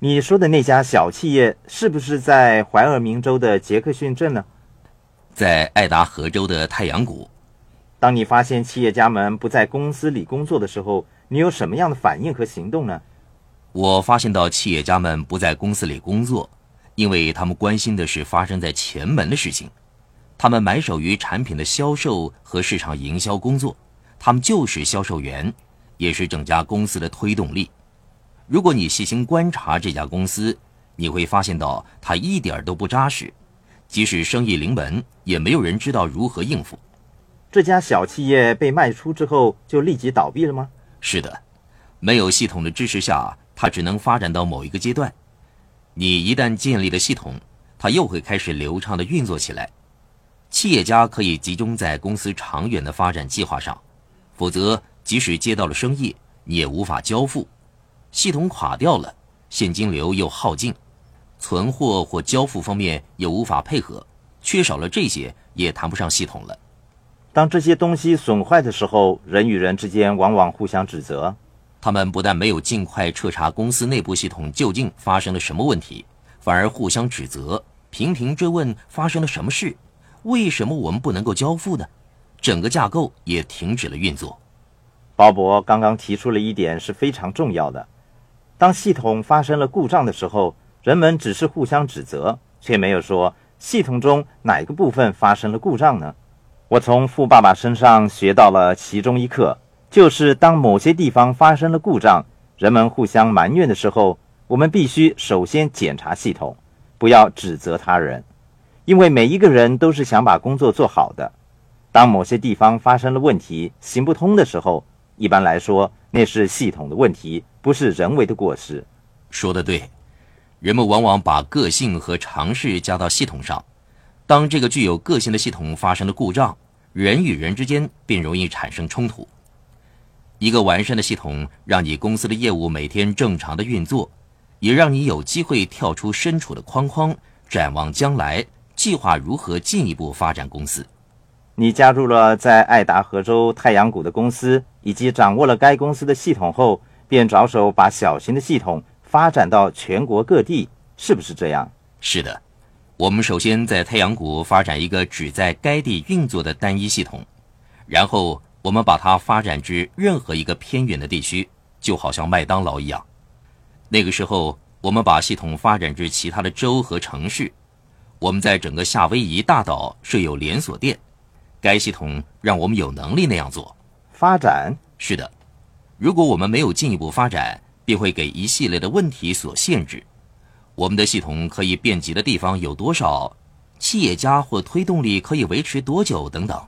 你说的那家小企业是不是在怀俄明州的杰克逊镇呢？在爱达荷州的太阳谷。当你发现企业家们不在公司里工作的时候，你有什么样的反应和行动呢？我发现到企业家们不在公司里工作，因为他们关心的是发生在前门的事情。他们埋首于产品的销售和市场营销工作，他们就是销售员，也是整家公司的推动力。如果你细心观察这家公司，你会发现到它一点都不扎实，即使生意临门，也没有人知道如何应付。这家小企业被卖出之后就立即倒闭了吗？是的，没有系统的支持下，它只能发展到某一个阶段。你一旦建立了系统，它又会开始流畅的运作起来。企业家可以集中在公司长远的发展计划上，否则即使接到了生意，你也无法交付。系统垮掉了，现金流又耗尽，存货或交付方面又无法配合，缺少了这些，也谈不上系统了。当这些东西损坏的时候，人与人之间往往互相指责。他们不但没有尽快彻查公司内部系统究竟发生了什么问题，反而互相指责，频频追问发生了什么事。为什么我们不能够交付呢？整个架构也停止了运作。鲍勃刚刚提出了一点是非常重要的：当系统发生了故障的时候，人们只是互相指责，却没有说系统中哪个部分发生了故障呢？我从富爸爸身上学到了其中一课，就是当某些地方发生了故障，人们互相埋怨的时候，我们必须首先检查系统，不要指责他人。因为每一个人都是想把工作做好的。当某些地方发生了问题，行不通的时候，一般来说那是系统的问题，不是人为的过失。说的对，人们往往把个性和尝试加到系统上。当这个具有个性的系统发生了故障，人与人之间便容易产生冲突。一个完善的系统让你公司的业务每天正常的运作，也让你有机会跳出身处的框框，展望将来。计划如何进一步发展公司？你加入了在爱达荷州太阳谷的公司，以及掌握了该公司的系统后，便着手把小型的系统发展到全国各地，是不是这样？是的，我们首先在太阳谷发展一个只在该地运作的单一系统，然后我们把它发展至任何一个偏远的地区，就好像麦当劳一样。那个时候，我们把系统发展至其他的州和城市。我们在整个夏威夷大岛设有连锁店，该系统让我们有能力那样做。发展是的，如果我们没有进一步发展，便会给一系列的问题所限制。我们的系统可以遍及的地方有多少？企业家或推动力可以维持多久？等等。